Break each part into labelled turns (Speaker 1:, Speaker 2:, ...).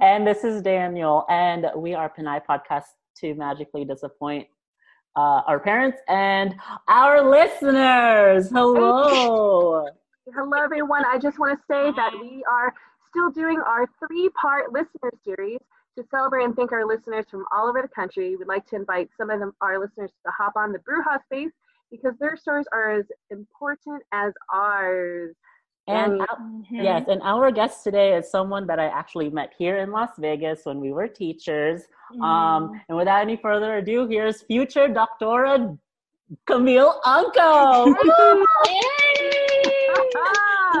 Speaker 1: And this is Daniel. And we are Pinay Podcast to magically disappoint uh, our parents and our listeners. Hello.
Speaker 2: Hello, everyone. I just want to say that we are still doing our three part listener series to celebrate and thank our listeners from all over the country. We'd like to invite some of them, our listeners to hop on the Bruja space because their stories are as important as ours.
Speaker 1: And mm-hmm. yes, and our guest today is someone that I actually met here in Las Vegas when we were teachers. Mm. Um, and without any further ado, here's future Doctora Camille Unco.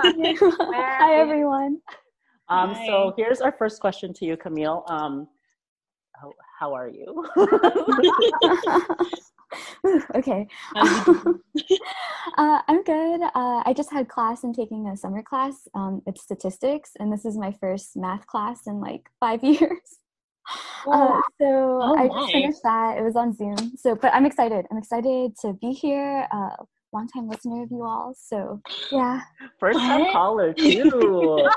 Speaker 3: Hi everyone.
Speaker 1: Um, Hi. so here's our first question to you, Camille. Um, how, how are you?
Speaker 3: okay. uh, I'm good. Uh, I just had class. I'm taking a summer class. Um, it's statistics, and this is my first math class in like five years. Uh, so oh, I just finished that. It was on Zoom. So, but I'm excited. I'm excited to be here. Uh, long time listener of you all. So, yeah.
Speaker 1: First time caller too.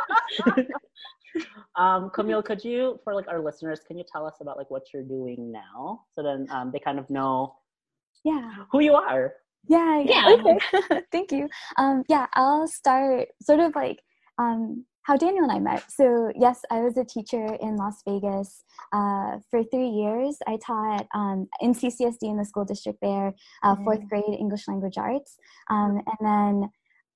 Speaker 1: um, Camille, could you, for like our listeners, can you tell us about like what you're doing now, so then um, they kind of know
Speaker 3: yeah.
Speaker 1: Who you are.
Speaker 3: Yeah yeah, yeah. okay. Thank you. Um yeah i'll start sort of like um how daniel and i met. So yes i was a teacher in las vegas uh, for three years. I taught um, in ccsd in the school district there uh, fourth mm. grade english language arts. Um, and then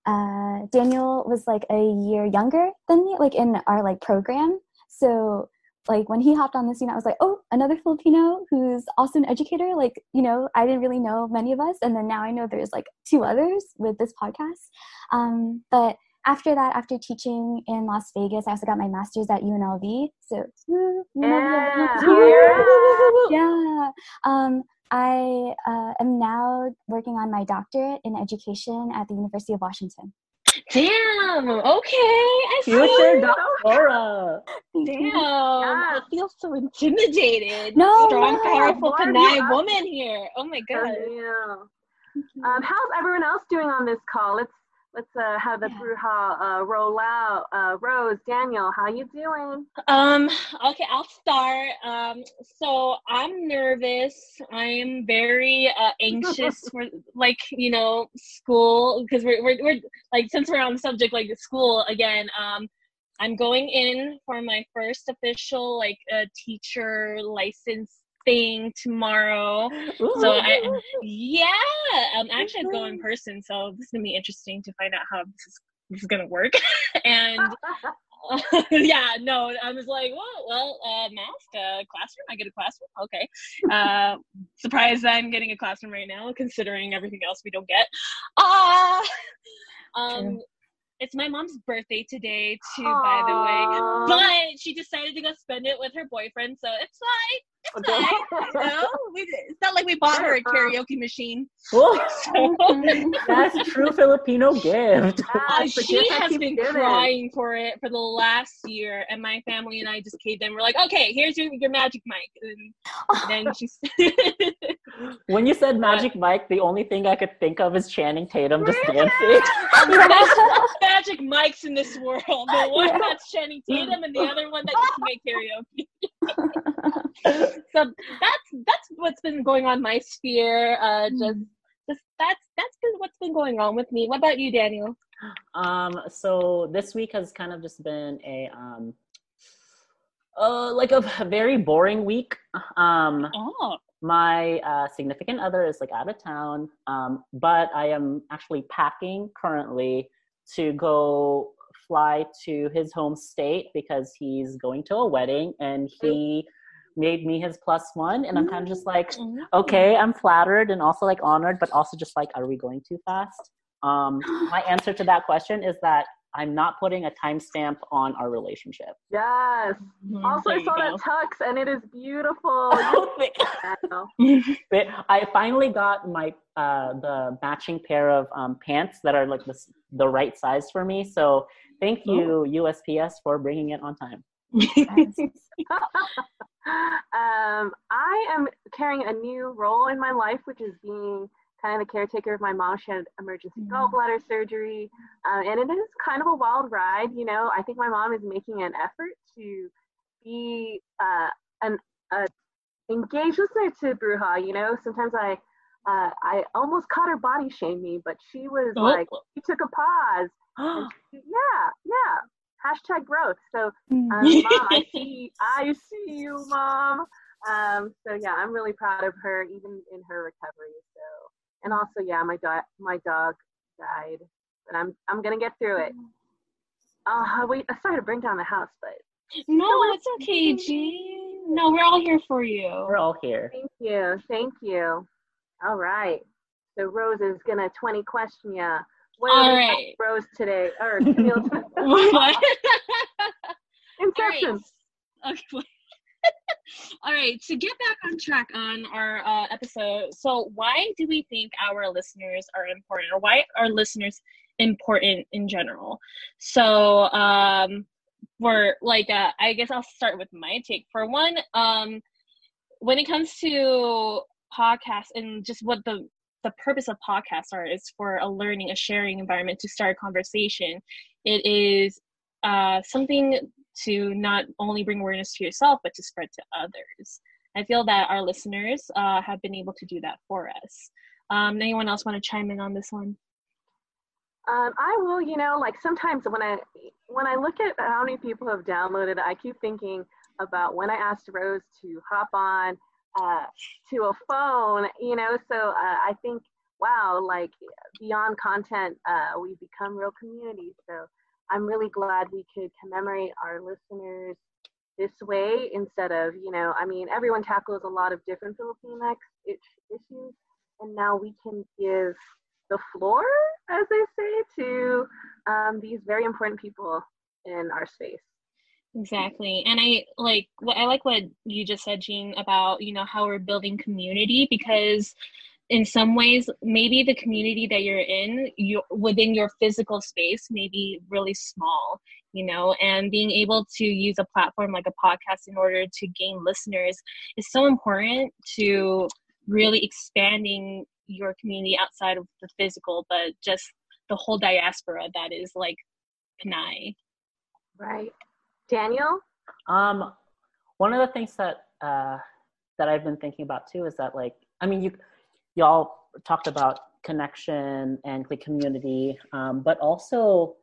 Speaker 3: uh, daniel was like a year younger than me like in our like program. So like when he hopped on the scene, I was like, oh, another Filipino who's also an educator. Like, you know, I didn't really know many of us. And then now I know there's like two others with this podcast. Um, but after that, after teaching in Las Vegas, I also got my master's at UNLV. So,
Speaker 2: yeah.
Speaker 3: yeah. Um, I uh, am now working on my doctorate in education at the University of Washington.
Speaker 4: Damn. Okay. I
Speaker 1: Future Doctora.
Speaker 4: Damn. Yeah. I feel so intimidated. No. Strong, powerful, Pinay woman here. Oh my god.
Speaker 2: Yeah. Um, how's everyone else doing on this call? Let's let's uh, have the Bruja uh, roll out. Uh, Rose, Daniel, how you doing?
Speaker 4: Um, okay, I'll start. Um, so I'm nervous. I am very uh, anxious for like you know school because we're, we're we're like since we're on the subject like school again. Um, I'm going in for my first official like uh, teacher license thing tomorrow. Ooh. So I, yeah, I'm actually going in person. So this is gonna be interesting to find out how this is this is gonna work. and uh, yeah, no, I was like, well, well, uh, mask, uh, classroom. I get a classroom. Okay. Uh, surprised I'm getting a classroom right now, considering everything else we don't get. Ah. um, it's my mom's birthday today too, Aww. by the way. But she decided to go spend it with her boyfriend, so it's like it's fine. you know? it's not like we bought her a karaoke machine.
Speaker 1: so, That's true Filipino gift.
Speaker 4: Uh, she has been giving. crying for it for the last year, and my family and I just caved in. We're like, okay, here's your, your magic mic. And then she.
Speaker 1: when you said magic mic, the only thing I could think of is Channing Tatum just dancing
Speaker 4: Magic Mikes in this world. The one yeah. that's Channing Tatum and the other one that just make karaoke. So that's that's what's been going on my sphere. Uh, hmm. just just that's that's been what's been going on with me. What about you, Daniel?
Speaker 1: Um, so this week has kind of just been a um, uh, like a very boring week. Um, oh. My uh, significant other is like out of town, um, but I am actually packing currently to go fly to his home state because he's going to a wedding and he made me his plus one and i'm kind of just like mm-hmm. okay i'm flattered and also like honored but also just like are we going too fast um my answer to that question is that I'm not putting a timestamp on our relationship.
Speaker 2: Yes. Mm-hmm. Also, there I saw that tux and it is beautiful.
Speaker 1: but I finally got my uh, the matching pair of um, pants that are like the, the right size for me. So thank you Ooh. USPS for bringing it on time.
Speaker 2: Um, I am carrying a new role in my life, which is being kind of a caretaker of my mom. She had emergency mm-hmm. gallbladder surgery, uh, and it is kind of a wild ride. You know, I think my mom is making an effort to be uh, an a engaged listener to Bruja. You know, sometimes I uh, I almost caught her body shame me, but she was oh. like, she took a pause. she, yeah, yeah. Hashtag growth. So, um, mom, I see, I see you, mom. Um, so yeah, I'm really proud of her, even in her recovery. So, and also, yeah, my dog, my dog died, but I'm, I'm gonna get through it. Oh, wait, I started to bring down the house, but
Speaker 4: no, it's okay, Jean. No, we're all here for you.
Speaker 1: We're all here.
Speaker 2: Thank you, thank you. All right. So Rose is gonna 20 question you. What All right. Rose today or Camille what?
Speaker 4: Inception. All right. Okay. All right, to get back on track on our uh, episode, so why do we think our listeners are important, or why are listeners important in general? So, um, for like, uh, I guess I'll start with my take. For one, um, when it comes to podcasts and just what the the purpose of podcasts are is for a learning, a sharing environment to start a conversation. It is uh, something to not only bring awareness to yourself, but to spread to others. I feel that our listeners uh, have been able to do that for us. Um, anyone else want to chime in on this one?
Speaker 2: Um, I will. You know, like sometimes when I when I look at how many people have downloaded, I keep thinking about when I asked Rose to hop on uh, to a phone, you know. So uh, I think, wow, like beyond content, uh, we've become real communities. So I'm really glad we could commemorate our listeners this way instead of, you know, I mean, everyone tackles a lot of different Filipinx issues, and now we can give the floor, as they say, to um, these very important people in our space.
Speaker 4: Exactly. And I like what I like what you just said, Jean, about, you know, how we're building community because in some ways maybe the community that you're in you within your physical space may be really small you know and being able to use a platform like a podcast in order to gain listeners is so important to really expanding your community outside of the physical but just the whole diaspora that is like Pinay.
Speaker 2: Right. Daniel?
Speaker 1: Um, one of the things that uh, that I've been thinking about too is that like I mean you y'all talked about connection and like community, um, but also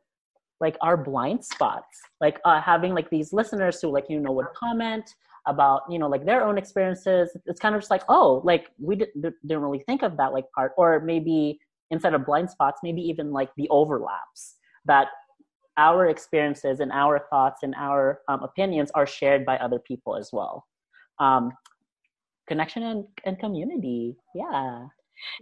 Speaker 1: like our blind spots, like uh, having like these listeners who like you know would comment about you know like their own experiences. It's kind of just like oh like we didn't didn't really think of that like part, or maybe instead of blind spots, maybe even like the overlaps that our experiences and our thoughts and our um, opinions are shared by other people as well. Um, connection and, and community. Yeah.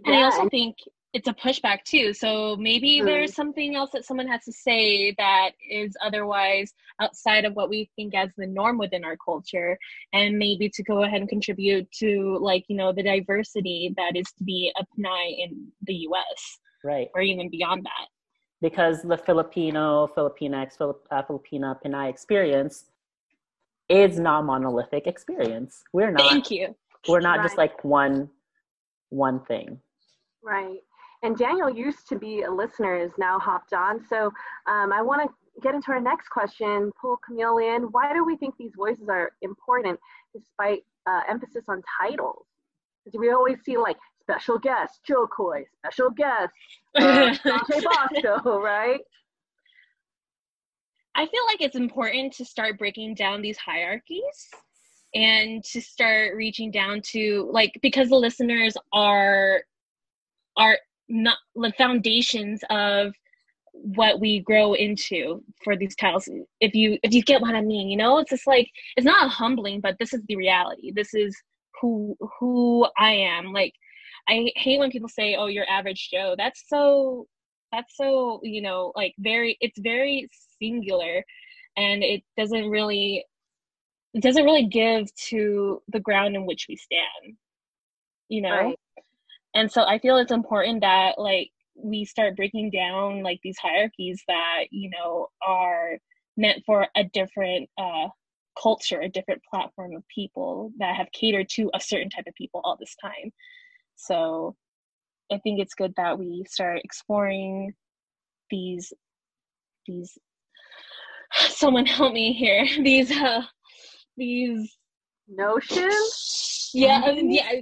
Speaker 4: And yeah. I also think it's a pushback too. So maybe mm. there's something else that someone has to say that is otherwise outside of what we think as the norm within our culture, and maybe to go ahead and contribute to like you know the diversity that is to be a Pinay in the U.S.
Speaker 1: Right.
Speaker 4: Or even beyond that
Speaker 1: because the Filipino, Filipinx, Filip, uh, Filipina, Pinay experience is not monolithic experience. We're not.
Speaker 4: Thank you.
Speaker 1: We're not right. just like one, one thing.
Speaker 2: Right. And Daniel used to be a listener, is now hopped on. So um, I want to get into our next question. Pull Camille in. Why do we think these voices are important despite uh, emphasis on titles? Because we always see like special guest Jo Koy, special guest. Uh, Dante Basco, right?
Speaker 4: I feel like it's important to start breaking down these hierarchies and to start reaching down to like because the listeners are are not the foundations of what we grow into for these titles. If you if you get what i mean you know it's just like it's not humbling but this is the reality. This is who who i am. Like I hate when people say, "Oh, you're average Joe." That's so that's so, you know, like very it's very singular and it doesn't really it doesn't really give to the ground in which we stand. You know? Right. And so I feel it's important that like we start breaking down like these hierarchies that, you know, are meant for a different uh culture, a different platform of people that have catered to a certain type of people all this time. So I think it's good that we start exploring these these someone help me here these uh these
Speaker 2: notions
Speaker 4: yeah uh, yeah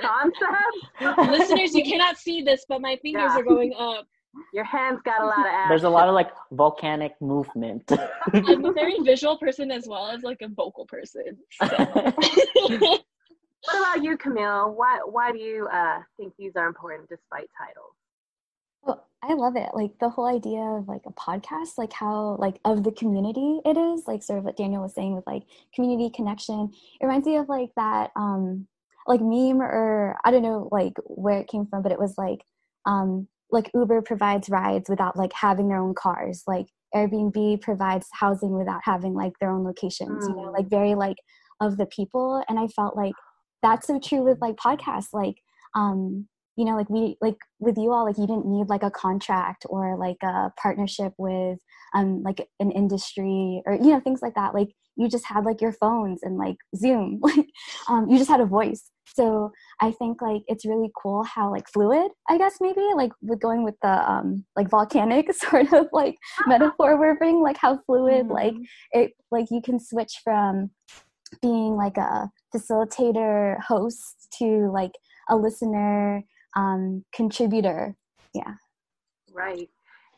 Speaker 2: concepts
Speaker 4: listeners you cannot see this but my fingers yeah. are going up
Speaker 2: your hands got a lot of action.
Speaker 1: There's a lot of like volcanic movement.
Speaker 4: I'm a very visual person as well as like a vocal person. So.
Speaker 2: what about you, Camille? Why why do you uh, think these are important despite titles?
Speaker 3: Well, I love it. Like the whole idea of like a podcast, like how like of the community it is, like sort of what Daniel was saying with like community connection. It reminds me of like that um like meme or I don't know like where it came from, but it was like um like Uber provides rides without like having their own cars. Like Airbnb provides housing without having like their own locations, mm. you know, like mm. very like of the people. And I felt like that's so true with like podcasts. Like, um, you know, like we like with you all, like you didn't need like a contract or like a partnership with um like an industry or you know, things like that. Like you just had like your phones and like Zoom. Like um you just had a voice so i think like it's really cool how like fluid i guess maybe like with going with the um like volcanic sort of like metaphor we're bringing like how fluid mm-hmm. like it like you can switch from being like a facilitator host to like a listener um contributor. Yeah.
Speaker 2: Right.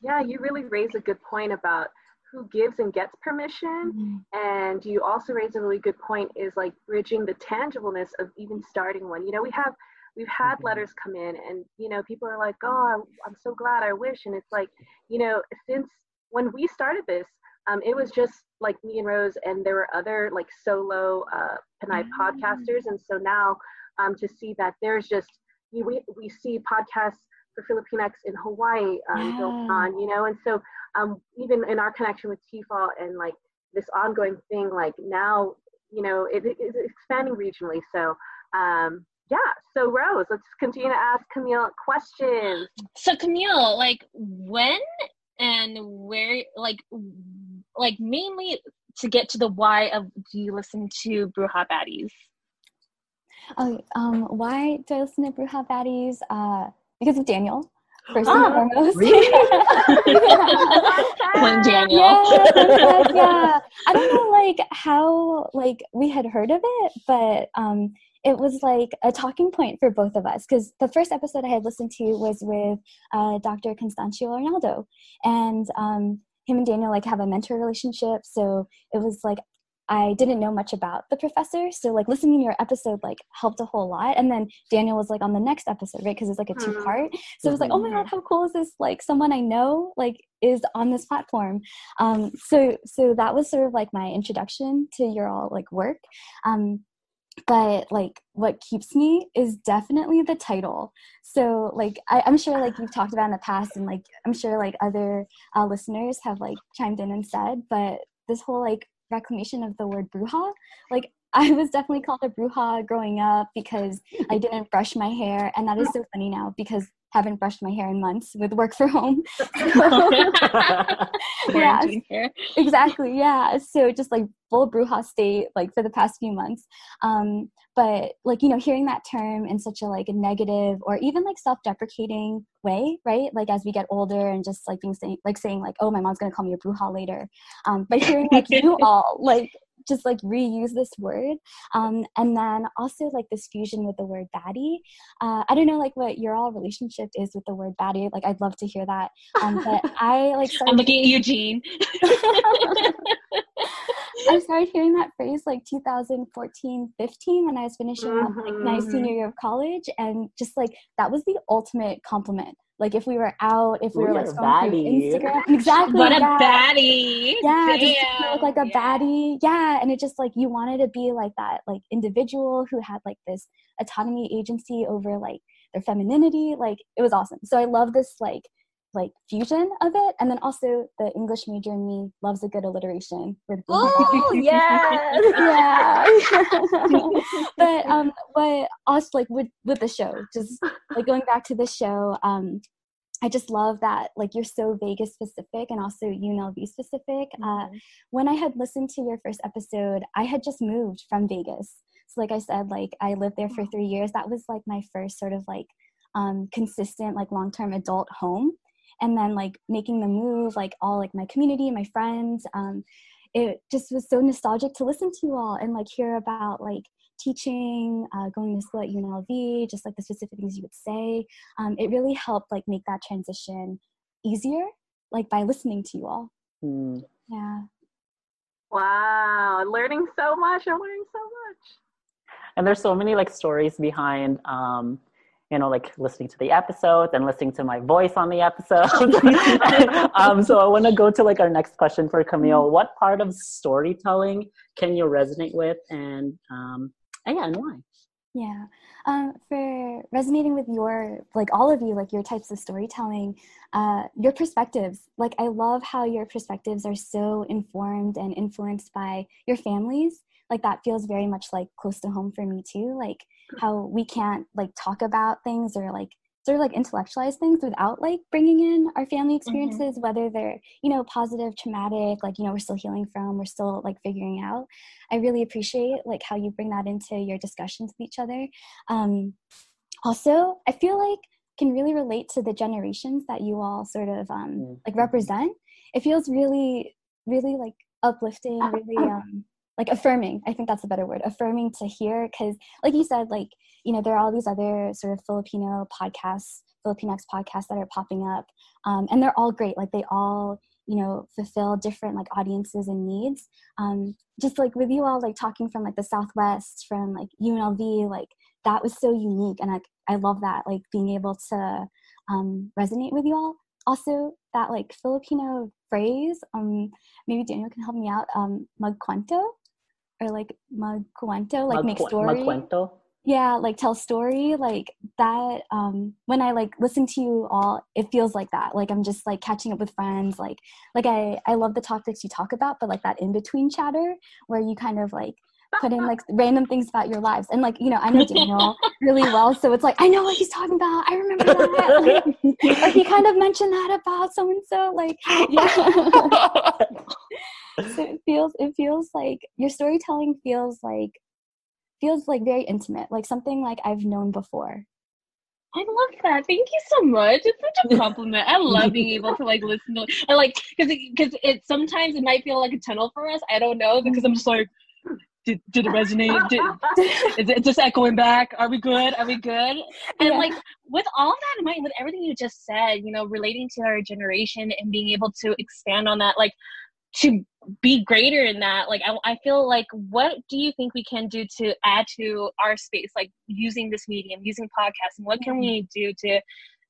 Speaker 2: Yeah you really raise a good point about who gives and gets permission. Mm-hmm. and you also raise a really good point is like bridging the tangibleness of even starting one. You know we have we've had mm-hmm. letters come in and you know people are like oh i'm so glad i wish. And it's like you know since when we started this um, it was just like me and rose and there were other like solo uh Pinay mm-hmm. podcasters and so now um, to see that there's just we, we see podcasts for Filipinx in Hawaii um, yeah. built on, you know, and so um, even in our connection with TFAW and like this ongoing thing, like now, you know, it is expanding regionally. So, um, yeah. So Rose, let's continue to ask Camille questions.
Speaker 4: So Camille, like when and where, like, like mainly to get to the why of do you listen to Bruja Baddies?
Speaker 3: Oh, um, why do I listen to Bruja Baddies? Uh, because of Daniel. First and ah, foremost. Really?
Speaker 4: When Daniel.
Speaker 3: Yeah, yeah. I don't know like how like we had heard of it, but um it was like a talking point for both of us because the first episode I had listened to was with uh, Dr. Constancio Arnaldo, and um, him and Daniel like have a mentor relationship. So it was like I didn't know much about the professor. So like listening to your episode like helped a whole lot. And then Daniel was like on the next episode, right? Because it's like a two part. So it was like, oh my god, how cool is this? Like someone I know like is on this platform. Um, so so that was sort of like my introduction to your all like work. Um, but like what keeps me is definitely the title so like I, am sure like you've talked about in the past and like i'm sure like other uh, listeners have like chimed in and said but this whole like reclamation of the word bruja. Like I was definitely called a bruja growing up because I didn't brush my hair, and that is so funny now because haven't brushed my hair in months with work from home. yeah, exactly. Yeah, so just like full bruja state like for the past few months. Um, but like you know, hearing that term in such a like a negative or even like self-deprecating way, right? Like as we get older and just like being saying like saying like, oh, my mom's gonna call me a bruja later. Um, but hearing like you all like just like reuse this word um, and then also like this fusion with the word baddie uh, i don't know like what your all relationship is with the word baddie like i'd love to hear that um, but i like
Speaker 4: i'm looking at eugene.
Speaker 3: I started hearing that phrase like 2014 15 when i was finishing mm-hmm. up like my senior year of college and just like that was the ultimate compliment like if we were out, if we were like scrolling through Instagram, exactly.
Speaker 4: What yeah. a baddie!
Speaker 3: Yeah, Damn. just look like a yeah. baddie. Yeah, and it just like you wanted to be like that, like individual who had like this autonomy, agency over like their femininity. Like it was awesome. So I love this like like fusion of it and then also the english major in me loves a good alliteration with
Speaker 2: oh yeah
Speaker 3: yeah but um but also like with with the show just like going back to the show um I just love that like you're so Vegas specific and also UNLV specific. Uh, mm-hmm. Uh, when I had listened to your first episode, I had just moved from Vegas. So like I said, like I lived there for three years. That was like my first sort of like um, consistent like long-term adult home and then like making the move like all like my community my friends um, it just was so nostalgic to listen to you all and like hear about like teaching uh, going to school at unlv just like the specific things you would say um, it really helped like make that transition easier like by listening to you all mm. yeah
Speaker 2: wow learning so much i'm learning so much
Speaker 1: and there's so many like stories behind um, you know, like listening to the episodes and listening to my voice on the episodes. um, so I want to go to like our next question for Camille. Mm-hmm. What part of storytelling can you resonate with, and um, yeah, and why?
Speaker 3: Yeah, um, for resonating with your like all of you, like your types of storytelling, uh, your perspectives. Like I love how your perspectives are so informed and influenced by your families like that feels very much like close to home for me too like how we can't like talk about things or like sort of like intellectualize things without like bringing in our family mm-hmm. experiences mm-hmm. whether they're you know positive traumatic like you know we're still healing from we're still like figuring out i really appreciate like how you bring that into your discussions with each other um also i feel like can really relate to the generations that you all sort of um mm-hmm. like represent it feels really really like uplifting really um like affirming i think that's a better word affirming to hear because like you said like you know there are all these other sort of filipino podcasts filipinx podcasts that are popping up um, and they're all great like they all you know fulfill different like audiences and needs um, just like with you all like talking from like the southwest from like unlv like that was so unique and like i love that like being able to um, resonate with you all. Also that like filipino phrase um maybe daniel can help me out um magkwento or like magcuento, like Mag- make story. Magcuento. Yeah, like tell story, like that. Um, when I like listen to you all, it feels like that. Like I'm just like catching up with friends. Like, like I I love the topics you talk about, but like that in between chatter where you kind of like put in like random things about your lives. And like, you know, I know Daniel really well. So it's like, I know what he's talking about. I remember that. Like, or he kind of mentioned that about so and so. Like, yeah. so it feels it feels like your storytelling feels like feels like very intimate like something like i've known before
Speaker 4: I love that. Thank you so much. It's such a compliment. I love being able to like listen to I like because because it, it sometimes it might feel like a tunnel for us. I don't know because I'm just like, did, did it resonate? Did, is it just echoing back? Are we good? Are we good? And yeah. like with all that in mind, with everything you just said, you know, relating to our generation and being able to expand on that, like to be greater in that like I, I feel like what do you think we can do to add to our space like using this medium using podcasting what can we mm-hmm. do to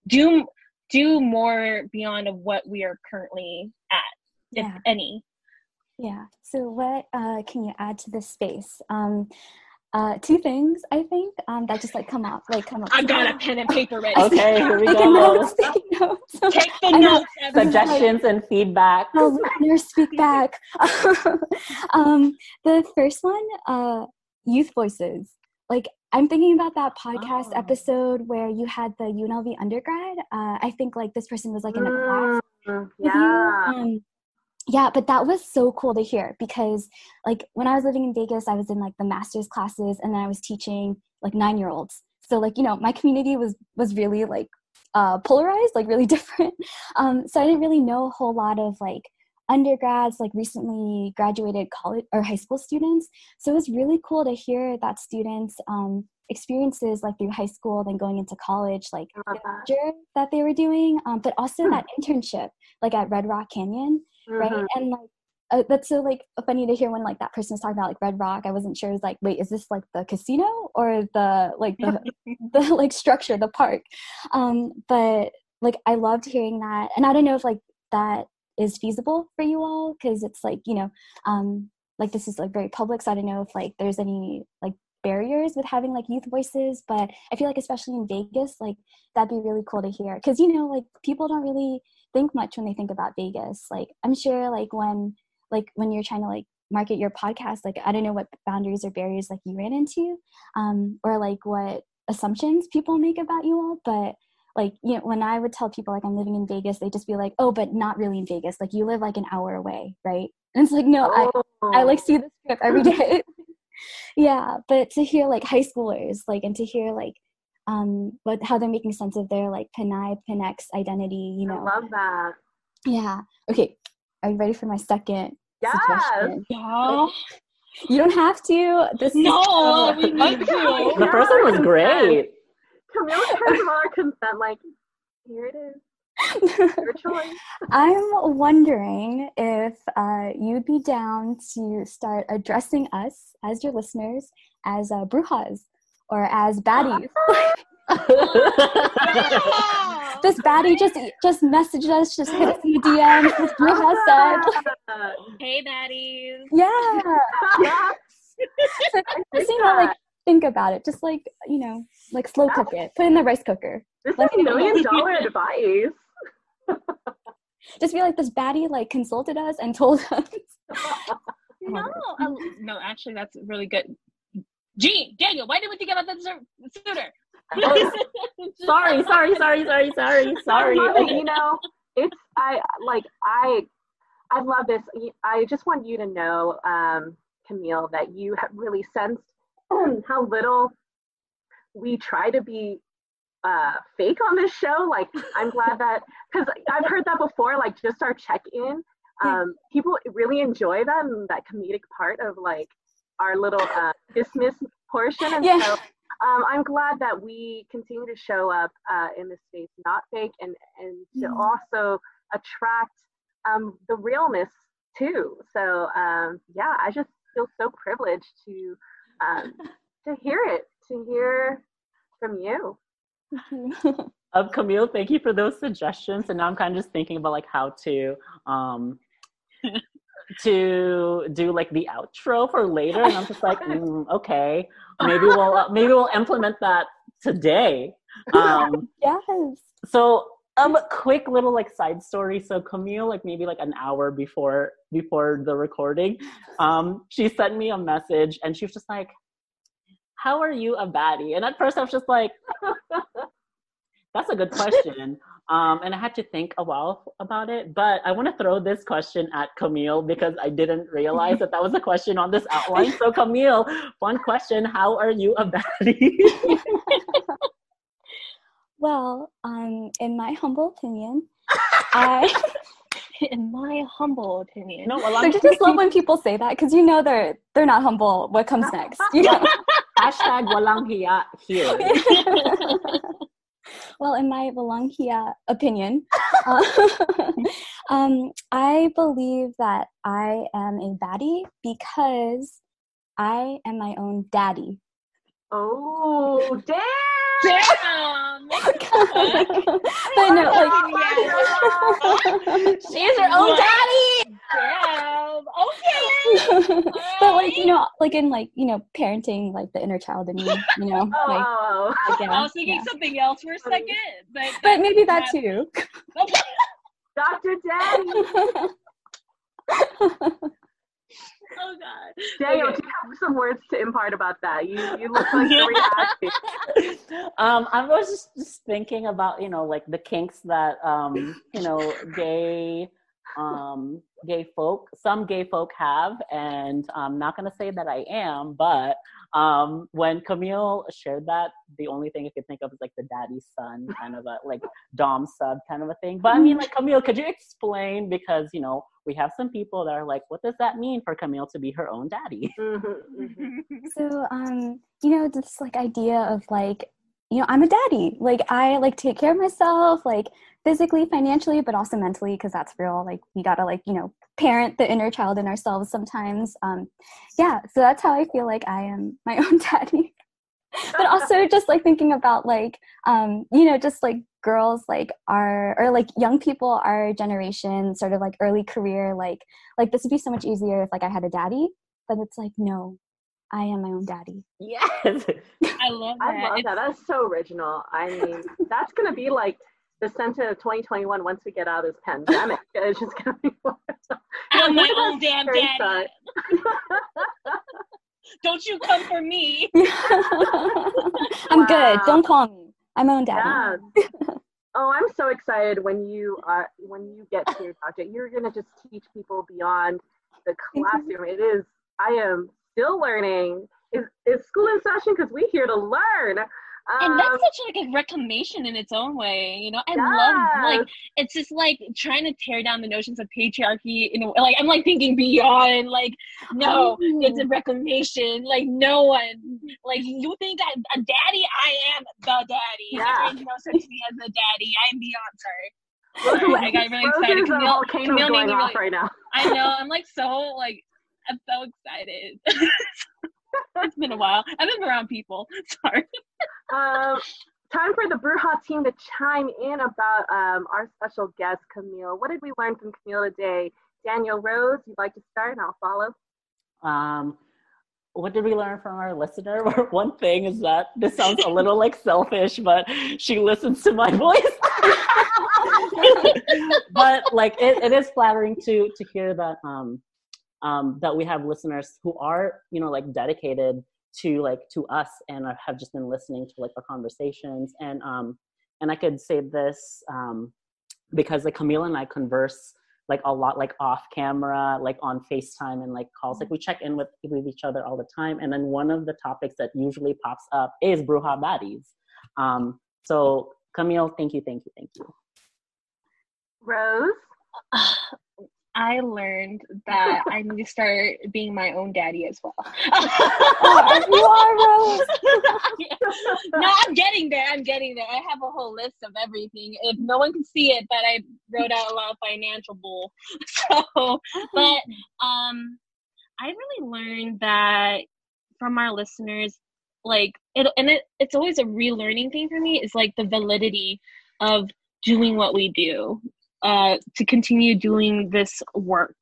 Speaker 4: do do more beyond of what we are currently at if yeah. any
Speaker 3: yeah so what uh, can you add to this space um, uh, two things I think um, that just like come up, like come up.
Speaker 4: I got a pen and paper ready.
Speaker 1: okay, here we go. Notes, notes. Take the notes. Suggestions and feedback.
Speaker 3: Oh, listeners, speak back. um, the first one, uh, youth voices. Like I'm thinking about that podcast oh. episode where you had the UNLV undergrad. Uh, I think like this person was like in a class.
Speaker 2: Mm, yeah.
Speaker 3: Um, yeah but that was so cool to hear because like when i was living in vegas i was in like the master's classes and then i was teaching like nine year olds so like you know my community was was really like uh polarized like really different um so i didn't really know a whole lot of like undergrads like recently graduated college or high school students so it was really cool to hear that students um experiences like through high school then going into college like that. that they were doing um, but also hmm. that internship like at red rock canyon right? Mm-hmm. and like uh, that's so like funny to hear when like that person was talking about like red rock. I wasn't sure. It was like wait is this like the casino or the like the, the like structure the park? Um but like i loved hearing that. And i don't know if like that is feasible for you all because it's like you know um like this is like very public so i don't know if like there's any like barriers with having like youth voices. But i feel like especially in vegas like that'd be really cool to hear because you know like people don't really think much when they think about vegas. Like i'm sure like when like when you're trying to like market your podcast like i don't know what boundaries or barriers like you ran into um or like what assumptions people make about you all but like you know when i would tell people like i'm living in vegas they'd just be like oh but not really in vegas. Like you live like an hour away right? And it's like no oh. i i like see the strip every day. Yeah but to hear like high schoolers like and to hear like um, what how they're making sense of their like Pinay Pinex identity. You know,
Speaker 2: I love that.
Speaker 3: Yeah. Okay. Are you ready for my second
Speaker 2: yes.
Speaker 3: suggestion?
Speaker 4: Yeah.
Speaker 3: You don't have to. This
Speaker 4: no,
Speaker 3: is,
Speaker 4: we need to.
Speaker 1: The first one was great.
Speaker 2: Camille has our consent. Like, here it is. Your choice.
Speaker 3: I'm wondering if uh, you'd be down to start addressing us as your listeners as uh, brujas or as baddies. this baddie just just messaged us, just hit us in the DM. This bruja said,
Speaker 4: "Hey, baddies."
Speaker 3: Yeah. so, just, you know, like think about it. Just like you know, like slow cook it. Put it in the rice cooker.
Speaker 2: This is million dollar advice.
Speaker 3: Just be like this baddie like consulted us and told us.
Speaker 4: no, um, no, actually, that's really good. Gene, Daniel, why didn't we think about that sooner?
Speaker 1: sorry, sorry, sorry, sorry, sorry, sorry.
Speaker 2: you know, it's I like I I love this. I just want you to know, um, Camille, that you have really sensed how little we try to be uh, fake on this show. Like, I'm glad that because I've heard that before. Like, just our check-in, um, people really enjoy that and that comedic part of like our little uh, dismiss portion. And
Speaker 3: yeah.
Speaker 2: so, um, I'm glad that we continue to show up uh, in this space, not fake, and and to mm. also attract um, the realness too. So um, yeah, I just feel so privileged to um, to hear it, to hear from you.
Speaker 1: Of Camille, thank you for those suggestions. And now I'm kind of just thinking about like how to um to do like the outro for later, and I'm just like, mm, okay, maybe we'll uh, maybe we'll implement that today. Um,
Speaker 3: yes.
Speaker 1: So um quick little like side story so camille like maybe like an hour before before the recording um she sent me a message and she was just like how are you a baddie and at first i was just like that's a good question um and i had to think a while about it but i want to throw this question at camille because i didn't realize that that was a question on this outline so camille one question how are you a baddie
Speaker 3: Well, um, in my humble opinion, I.
Speaker 4: in my humble opinion.
Speaker 1: No,
Speaker 3: I just love when people say that because you know they're they're not humble. What comes next? You know?
Speaker 1: Hashtag walang hiya here.
Speaker 3: Well, in my walang hiya opinion, uh, um, I believe that I am a baddie because I am my own daddy.
Speaker 2: Oh, damn!
Speaker 4: Damn!
Speaker 3: I know,
Speaker 4: like, she's her own daddy. Damn. Okay.
Speaker 3: but like you know, like in like you know, parenting like the inner child in me, you know. Like,
Speaker 2: oh,
Speaker 4: like, I was thinking yeah. something else for a second, but
Speaker 3: but maybe that too.
Speaker 2: Doctor Daddy.
Speaker 4: Oh God.
Speaker 2: Daniel, okay. do you have some words to impart about that? You you look like you're reacting.
Speaker 1: um, I was just, just thinking about, you know, like the kinks that um, you know, gay um gay folk some gay folk have and i'm not going to say that i am but um when camille shared that the only thing i could think of is like the daddy son kind of a like dom sub kind of a thing. But i mean like camille could you explain? Because you know we have some people that are like what does that mean for camille to be her own daddy?
Speaker 2: Mm-hmm, mm-hmm.
Speaker 3: so um you know this like idea of like you know i'm a daddy. Like i like take care of myself. Like physically financially but also mentally because that's real like we gotta like you know parent the inner child in ourselves sometimes um yeah so that's how i feel like i am my own daddy but also just like thinking about like um you know just like girls like our or like young people our generation sort of like early career like like this would be so much easier if like i had a daddy but it's like no I am my own daddy.
Speaker 1: Yes.
Speaker 4: I love that.
Speaker 2: I love that. That's so original. I mean, that's going to be like the sentiment of 2021 once we get out of this pandemic. it's just going to be
Speaker 4: I'm my own damn daddy. Don't you come for me.
Speaker 3: I'm wow. good. Don't call me. I'm my own daddy.
Speaker 2: Yeah. oh, I'm so excited when you are when you get to your project. You're gonna just teach people beyond the classroom. It is. I am still learning. Is, is school in session? Because we're here to learn.
Speaker 4: And that's um, such like a reclamation in its own way you know i yeah. love like it's just like trying to tear down the notions of patriarchy you know like i'm like thinking beyond like no it's a reclamation like no one like you think I, a daddy i am the daddy yeah. there is no such thing as a daddy i'm beyond sorry I got really excited. Camille, Camille going off really, right now. I know. I'm like so like I'm so excited. it's been a while. I've been around people. Sorry.
Speaker 2: Um, time for the Bruja team to chime in about um, our special guest, Camille. What did we learn from Camille today? Daniel Rose, you'd like to start, and I'll follow.
Speaker 1: Um, what did we learn from our listener? One thing is that this sounds a little like selfish, but she listens to my voice. but like it, it is flattering to to hear that um um, that we have listeners who are you know like dedicated to like to us and I have just been listening to like our conversations and um and i could say this um because like camila and i converse like a lot like off camera like on facetime and like calls like we check in with with each other all the time and then one of the topics that usually pops up is bruja baddies um so camille thank you thank you thank you.
Speaker 2: Rose
Speaker 4: I learned that I need to start being my own daddy as well.
Speaker 3: you are Rose.
Speaker 4: no, I'm getting there. I'm getting there. I have a whole list of everything. If no one can see it, but I wrote out a lot of financial bull. So, but um, I really learned that from our listeners, like it, and it, it's always a relearning thing for me. Is like the validity of doing what we do uh, to continue doing this work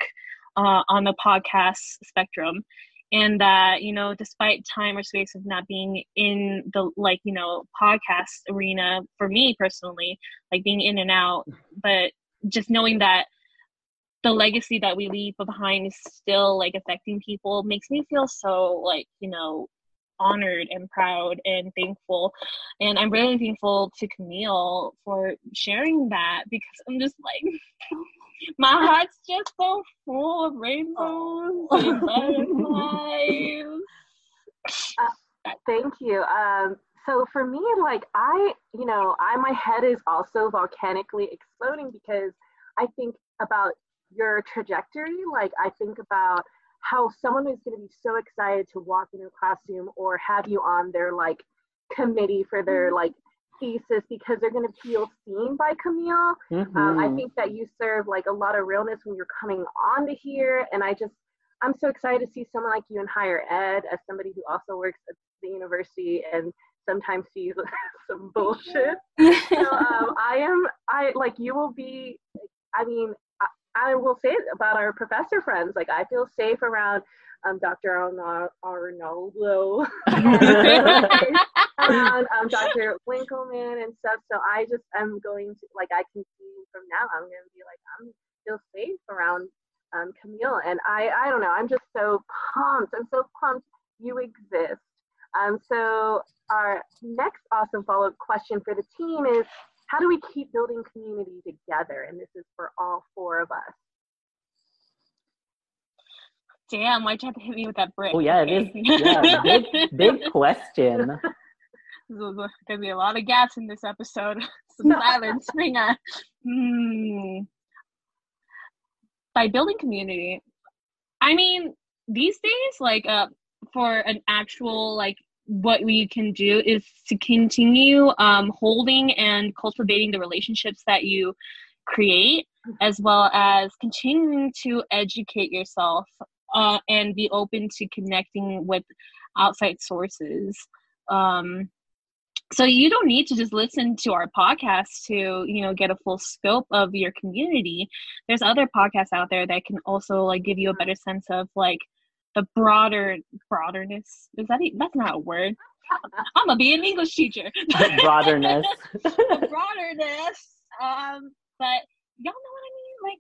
Speaker 4: uh, on the podcast spectrum. And that you know despite time or space of not being in the like you know podcast arena for me personally like being in and out but just knowing that the legacy that we leave behind is still like affecting people makes me feel so like you know honored and proud and thankful. And I'm really thankful to Camille for sharing that because I'm just like, my heart's just so full of rainbows and butterflies.
Speaker 2: Uh, thank you. Um, so for me, like I, you know, I my head is also volcanically exploding because I think about your trajectory. Like I think about how someone is going to be so excited to walk in your classroom or have you on their like committee for their mm-hmm. like thesis because they're going to feel seen by Camille. Mm-hmm. Um, I mm-hmm. think that you serve like a lot of realness when you're coming on to here, and I just I'm so excited to see someone like you in higher ed as somebody who also works at the university and sometimes sees some bullshit. so, um, I am I like you will be. I mean, I will say about our professor friends, like I feel safe around um, Dr. Arnaldo and um, Dr. Winkleman and stuff. So I just am going to like I can see from now I'm going to be like I'm feel safe around um, Camille and I I don't know I'm just so pumped I'm so pumped you exist. Um, so our next awesome follow up question for the team is how do we keep building community together? And this is for all four of us.
Speaker 4: Damn, why'd you have to hit me with that brick?
Speaker 1: Oh yeah, okay. it is. Yeah, big, big question.
Speaker 4: There's gonna be a lot of gas in this episode. Some silence. Hang on. Hmm. By building community, I mean these days, like uh, for an actual like what we can do is to continue um, holding and cultivating the relationships that you create, as well as continuing to educate yourself uh, and be open to connecting with outside sources. Um, so you don't need to just listen to our podcast to you know get a full scope of your community there's other podcasts out there that can also like give you a better sense of like the broader broaderness. Is that that's not a word. I'm gonna be an english teacher.
Speaker 1: Broaderness.
Speaker 4: Broaderness. Um but y'all know what i mean? Like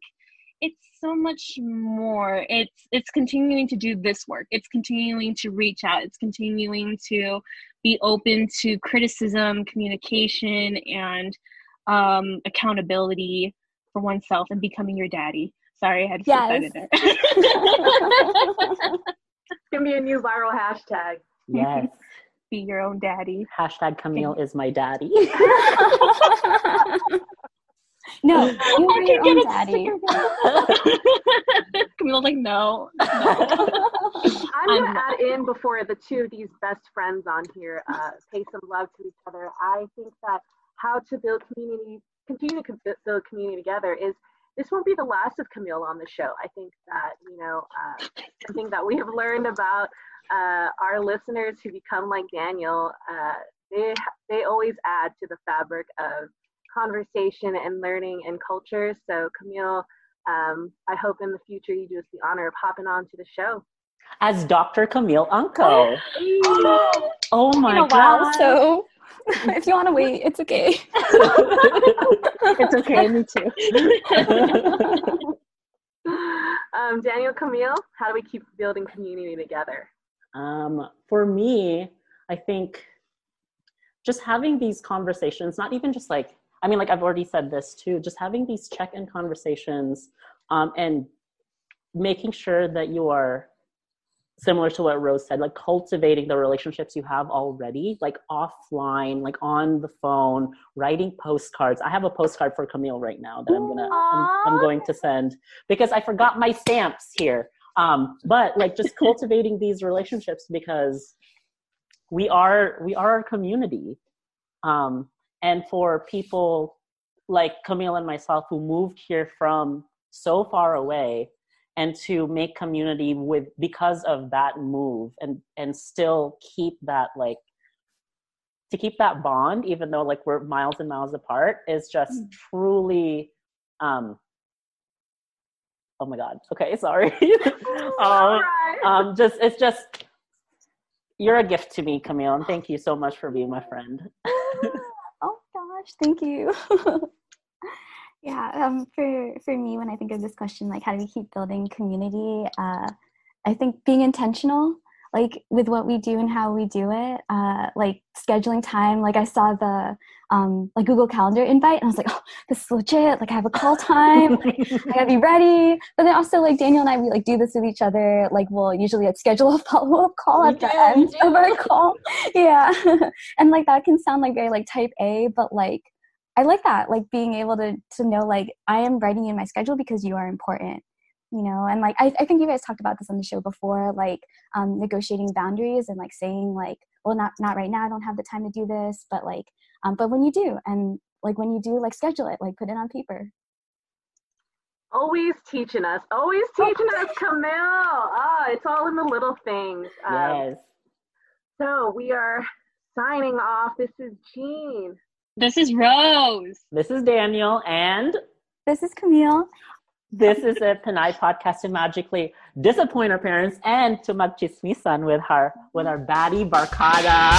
Speaker 4: it's so much more. It's it's continuing to do this work. It's continuing to reach out. It's continuing to be open to criticism communication and um accountability for oneself and becoming your daddy Sorry, I had to yes. that in there.
Speaker 2: it's gonna be a new viral hashtag.
Speaker 1: Yes.
Speaker 5: be your own daddy.
Speaker 1: Hashtag Camille is my daddy.
Speaker 3: no, you are your own daddy.
Speaker 4: Camille's like, no. no.
Speaker 2: I'm gonna add in before the two of these best friends on here uh, pay some love to each other. I think that how to build community, continue to build community together is this won't be the last of Camille on the show. I think that, you know, uh, something that we have learned about uh, our listeners who become like Daniel, uh, they, they always add to the fabric of conversation and learning and culture. So, Camille, um, I hope in the future you do us the honor of hopping on to the show.
Speaker 1: As Dr. Camille Uncle. oh my God.
Speaker 3: So, if you want to wait, it's okay.
Speaker 4: it's okay, me too.
Speaker 2: um, Daniel, Camille, how do we keep building community together?
Speaker 1: Um, for me, I think just having these conversations, not even just like, I mean, like I've already said this too, just having these check in conversations um, and making sure that you are similar to what Rose said, like cultivating the relationships you have already, like offline, like on the phone, writing postcards. I have a postcard for Camille right now that I'm gonna I'm, I'm, going to send because I forgot my stamps here. Um, but like just cultivating these relationships because we are we are a community. Um, and for people like Camille and myself who moved here from so far away, and to make community with because of that move and and still keep that like to keep that bond even though like we're miles and miles apart is just mm. truly um oh my god. Okay sorry. Um, um just it's just you're a gift to me camille and thank you so much for being my friend.
Speaker 3: Oh gosh. Thank you yeah, um, for for me, when I think of this question, like how do we keep building community? Uh, I think being intentional, like with what we do and how we do it, uh, like scheduling time. Like I saw the um, like Google Calendar invite, and I was like, oh, this is legit. Like I have a call time. I gotta be ready. But then also like Daniel and I, we like do this with each other. Like we'll usually like schedule a follow up call at the end of our call. Yeah, and like that can sound like very like type A, but like I like that, like being able to to know like I am writing in my schedule because you are important, you know. And like I, I think you guys talked about this on the show before, like um, negotiating boundaries and like saying like, well, not not right now, I don't have the time to do this, but like, um, but when you do, and like when you do, like schedule it, like put it on paper.
Speaker 2: Always teaching us, always teaching us, Camille. Ah, it's all in the little things.
Speaker 1: Um, yes.
Speaker 2: So we are signing off. This is Jean.
Speaker 4: This is Rose.
Speaker 1: This is Daniel. And
Speaker 3: this is Camille.
Speaker 1: This is a Pinay podcast to magically disappoint our parents and to magchismisan with her with our baddie Barkada.